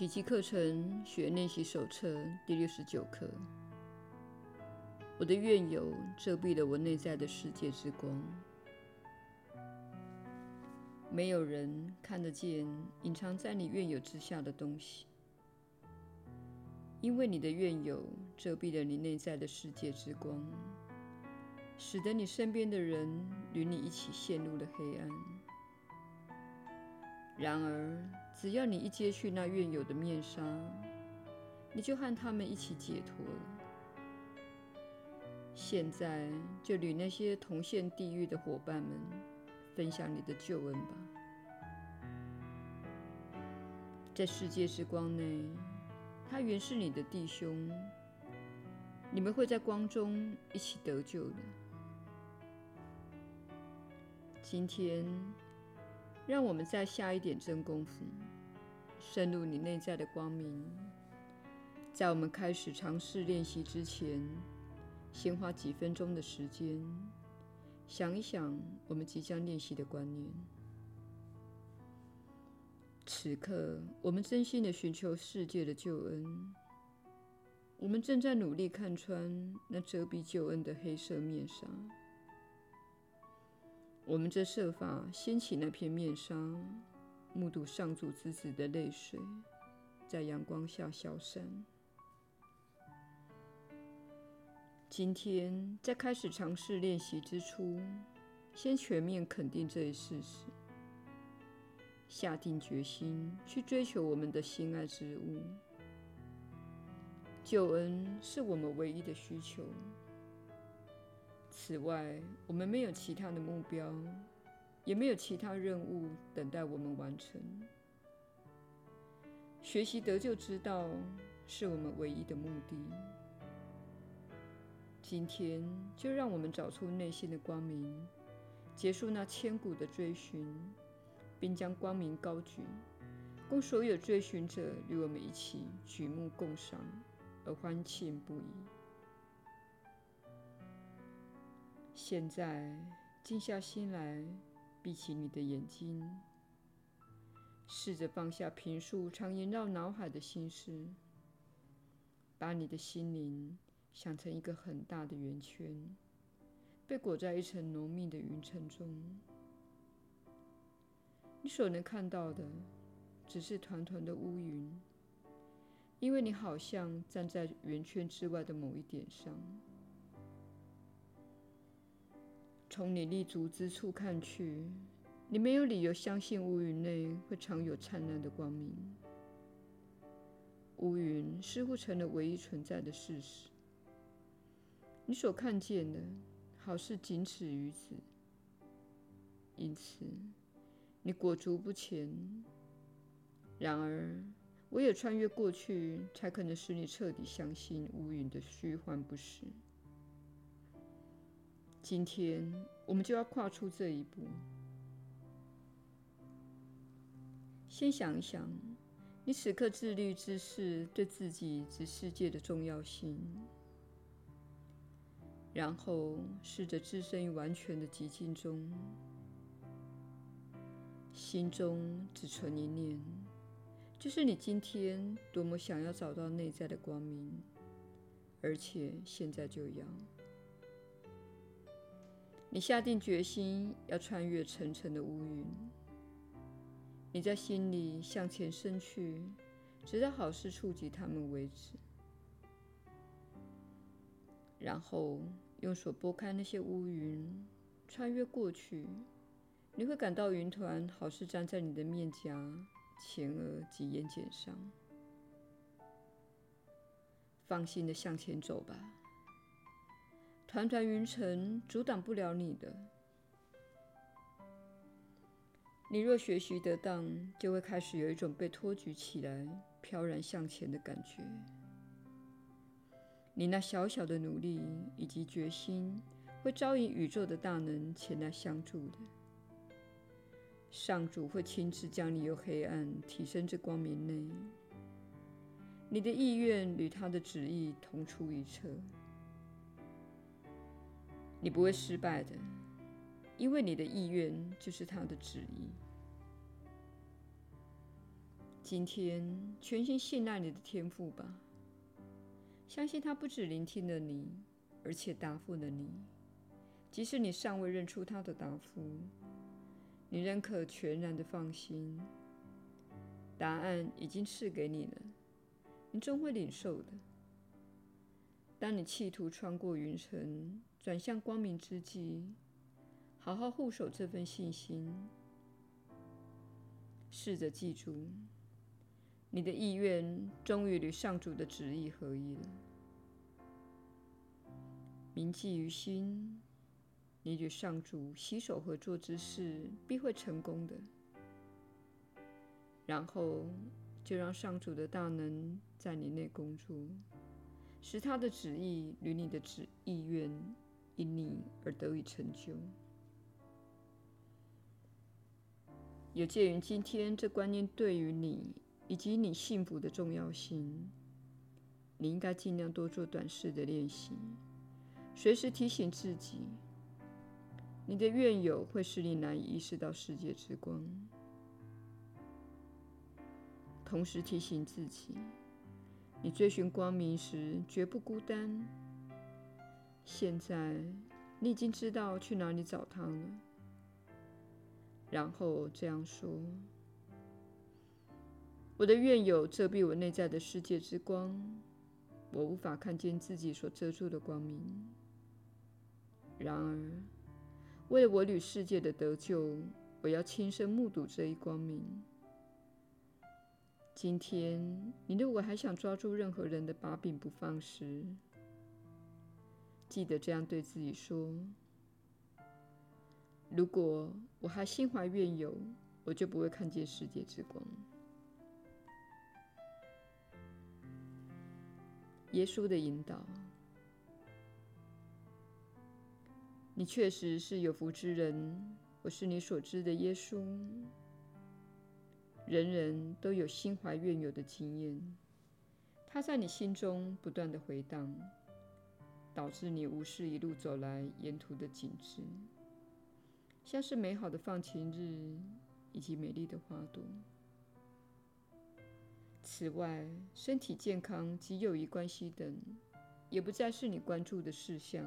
奇迹课程学练习手册第六十九课。我的怨尤遮蔽了我内在的世界之光，没有人看得见隐藏在你怨尤之下的东西，因为你的怨尤遮蔽了你内在的世界之光，使得你身边的人与你一起陷入了黑暗。然而，只要你一揭去那怨尤的面纱，你就和他们一起解脱了。现在就与那些同陷地狱的伙伴们分享你的救恩吧。在世界之光内，他原是你的弟兄，你们会在光中一起得救的。今天。让我们再下一点真功夫，深入你内在的光明。在我们开始尝试练习之前，先花几分钟的时间，想一想我们即将练习的观念。此刻，我们真心的寻求世界的救恩。我们正在努力看穿那遮蔽救恩的黑色面纱。我们正设法掀起那片面纱，目睹上主之子的泪水在阳光下消散。今天在开始尝试练习之初，先全面肯定这一事实，下定决心去追求我们的心爱之物。救恩是我们唯一的需求。此外，我们没有其他的目标，也没有其他任务等待我们完成。学习得救之道是我们唯一的目的。今天，就让我们找出内心的光明，结束那千古的追寻，并将光明高举，供所有追寻者与我们一起举目共赏，而欢庆不已。现在，静下心来，闭起你的眼睛，试着放下平素常萦绕脑海的心事，把你的心灵想成一个很大的圆圈，被裹在一层浓密的云层中。你所能看到的，只是团团的乌云，因为你好像站在圆圈之外的某一点上。从你立足之处看去，你没有理由相信乌云内会藏有灿烂的光明。乌云似乎成了唯一存在的事实。你所看见的，好似仅此于此。因此，你裹足不前。然而，唯有穿越过去，才可能使你彻底相信乌云的虚幻不实。今天，我们就要跨出这一步。先想一想，你此刻自律之事对自己及世界的重要性，然后试着置身于完全的寂静中，心中只存一念，就是你今天多么想要找到内在的光明，而且现在就要。你下定决心要穿越层层的乌云，你在心里向前伸去，直到好事触及他们为止，然后用手拨开那些乌云，穿越过去，你会感到云团好似粘在你的面颊、前额及眼睑上。放心的向前走吧。团团云层阻挡不了你的。你若学习得当，就会开始有一种被托举起来、飘然向前的感觉。你那小小的努力以及决心，会招引宇宙的大能前来相助的。上主会亲自将你由黑暗提升至光明内。你的意愿与他的旨意同出一辙。你不会失败的，因为你的意愿就是他的旨意。今天全心信赖你的天赋吧，相信他不止聆听了你，而且答复了你。即使你尚未认出他的答复，你仍可全然的放心。答案已经赐给你了，你终会领受的。当你企图穿过云层，转向光明之际，好好护守这份信心。试着记住，你的意愿终于与上主的旨意合一了。铭记于心。你与上主携手合作之事必会成功的。然后就让上主的大能在你内工作，使他的旨意与你的旨意愿因你而得以成就。有鉴于今天这观念对于你以及你幸福的重要性，你应该尽量多做短视的练习，随时提醒自己。你的怨友会使你难以意识到世界之光，同时提醒自己，你追寻光明时绝不孤单。现在你已经知道去哪里找他了。然后这样说：“我的怨尤遮蔽我内在的世界之光，我无法看见自己所遮住的光明。然而。”为了我与世界的得救，我要亲身目睹这一光明。今天，你如果还想抓住任何人的把柄不放时，记得这样对自己说：如果我还心怀怨尤，我就不会看见世界之光。耶稣的引导。你确实是有福之人，我是你所知的耶稣。人人都有心怀怨尤的经验，它在你心中不断地回荡，导致你无视一路走来沿途的景致，像是美好的放晴日以及美丽的花朵。此外，身体健康及友谊关系等，也不再是你关注的事项。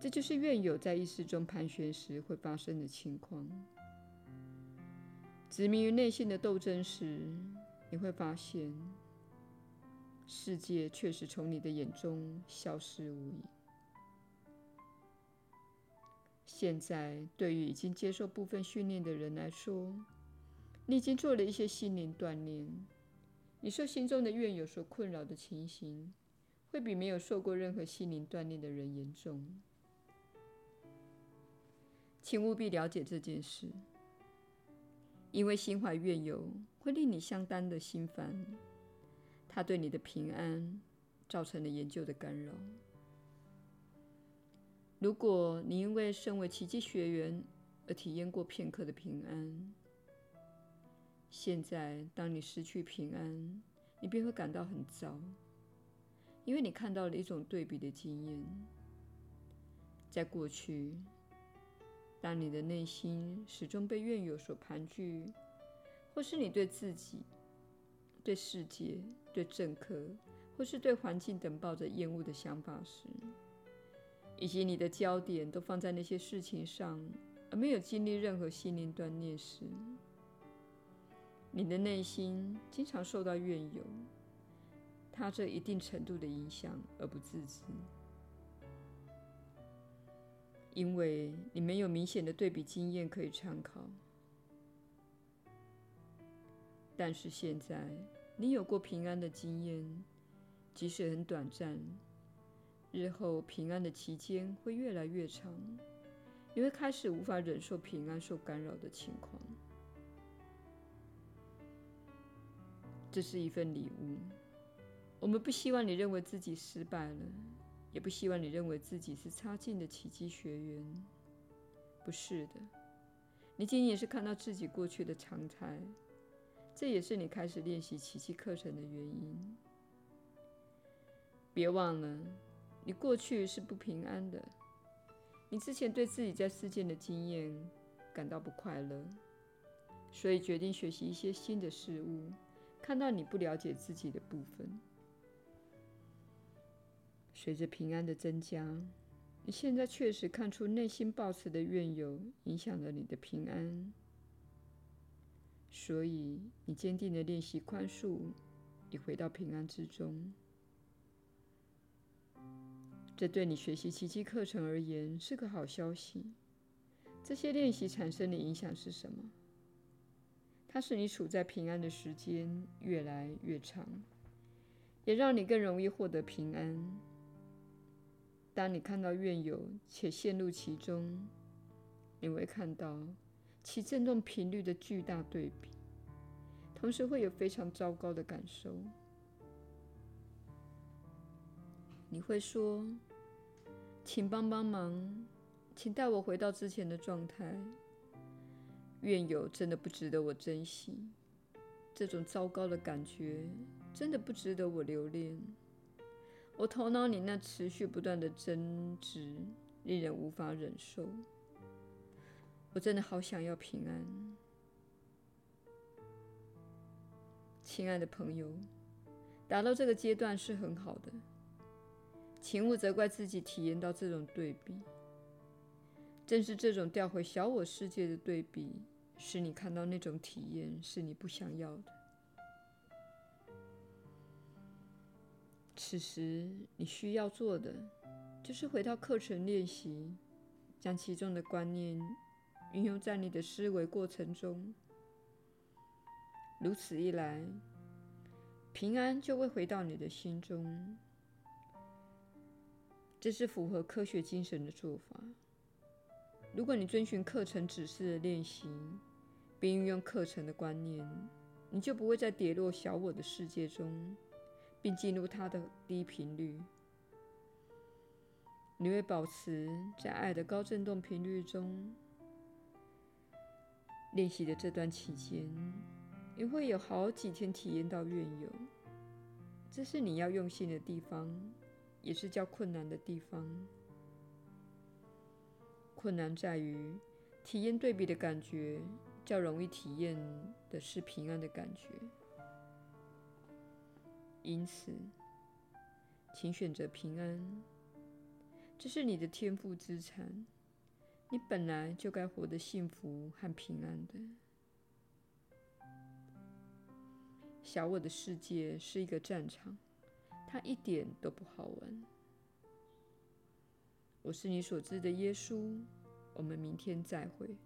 这就是怨友在意识中盘旋时会发生的情况。执迷于内心的斗争时，你会发现，世界确实从你的眼中消失无影。现在，对于已经接受部分训练的人来说，你已经做了一些心灵锻炼。你受心中的怨尤所困扰的情形，会比没有受过任何心灵锻炼的人严重。请务必了解这件事，因为心怀怨尤会令你相当的心烦，它对你的平安造成了研究的干扰。如果你因为身为奇迹学员而体验过片刻的平安，现在当你失去平安，你便会感到很糟，因为你看到了一种对比的经验，在过去。当你的内心始终被怨尤所盘踞，或是你对自己、对世界、对政客，或是对环境等抱着厌恶的想法时，以及你的焦点都放在那些事情上，而没有经历任何心灵锻炼时，你的内心经常受到怨尤，它这一定程度的影响而不自知。因为你没有明显的对比经验可以参考，但是现在你有过平安的经验，即使很短暂，日后平安的期间会越来越长，你会开始无法忍受平安受干扰的情况。这是一份礼物，我们不希望你认为自己失败了。也不希望你认为自己是差劲的奇迹学员，不是的，你仅仅是看到自己过去的常态，这也是你开始练习奇迹课程的原因。别忘了，你过去是不平安的，你之前对自己在世间的经验感到不快乐，所以决定学习一些新的事物，看到你不了解自己的部分。随着平安的增加，你现在确实看出内心抱持的怨尤影响了你的平安，所以你坚定的练习宽恕，已回到平安之中。这对你学习奇迹课程而言是个好消息。这些练习产生的影响是什么？它使你处在平安的时间越来越长，也让你更容易获得平安。当你看到怨尤且陷入其中，你会看到其振动频率的巨大对比，同时会有非常糟糕的感受。你会说：“请帮帮忙，请带我回到之前的状态。怨尤真的不值得我珍惜，这种糟糕的感觉真的不值得我留恋。我头脑里那持续不断的争执，令人无法忍受。我真的好想要平安。”亲爱的朋友，达到这个阶段是很好的。请勿责怪自己体验到这种对比，正是这种调回小我世界的对比，使你看到那种体验是你不想要的。此时你需要做的，就是回到课程练习，将其中的观念运用在你的思维过程中。如此一来，平安就会回到你的心中。这是符合科学精神的做法。如果你遵循课程指示的练习，并运用课程的观念，你就不会再跌落小我的世界中，并进入它的低频率。你会保持在爱的高振动频率中。练习的这段期间，你会有好几天体验到怨尤，这是你要用心的地方。也是较困难的地方。困难在于体验对比的感觉，较容易体验的是平安的感觉。因此，请选择平安，这是你的天赋资产。你本来就该活得幸福和平安的。小我的世界是一个战场。它一点都不好玩。我是你所知的耶稣。我们明天再会。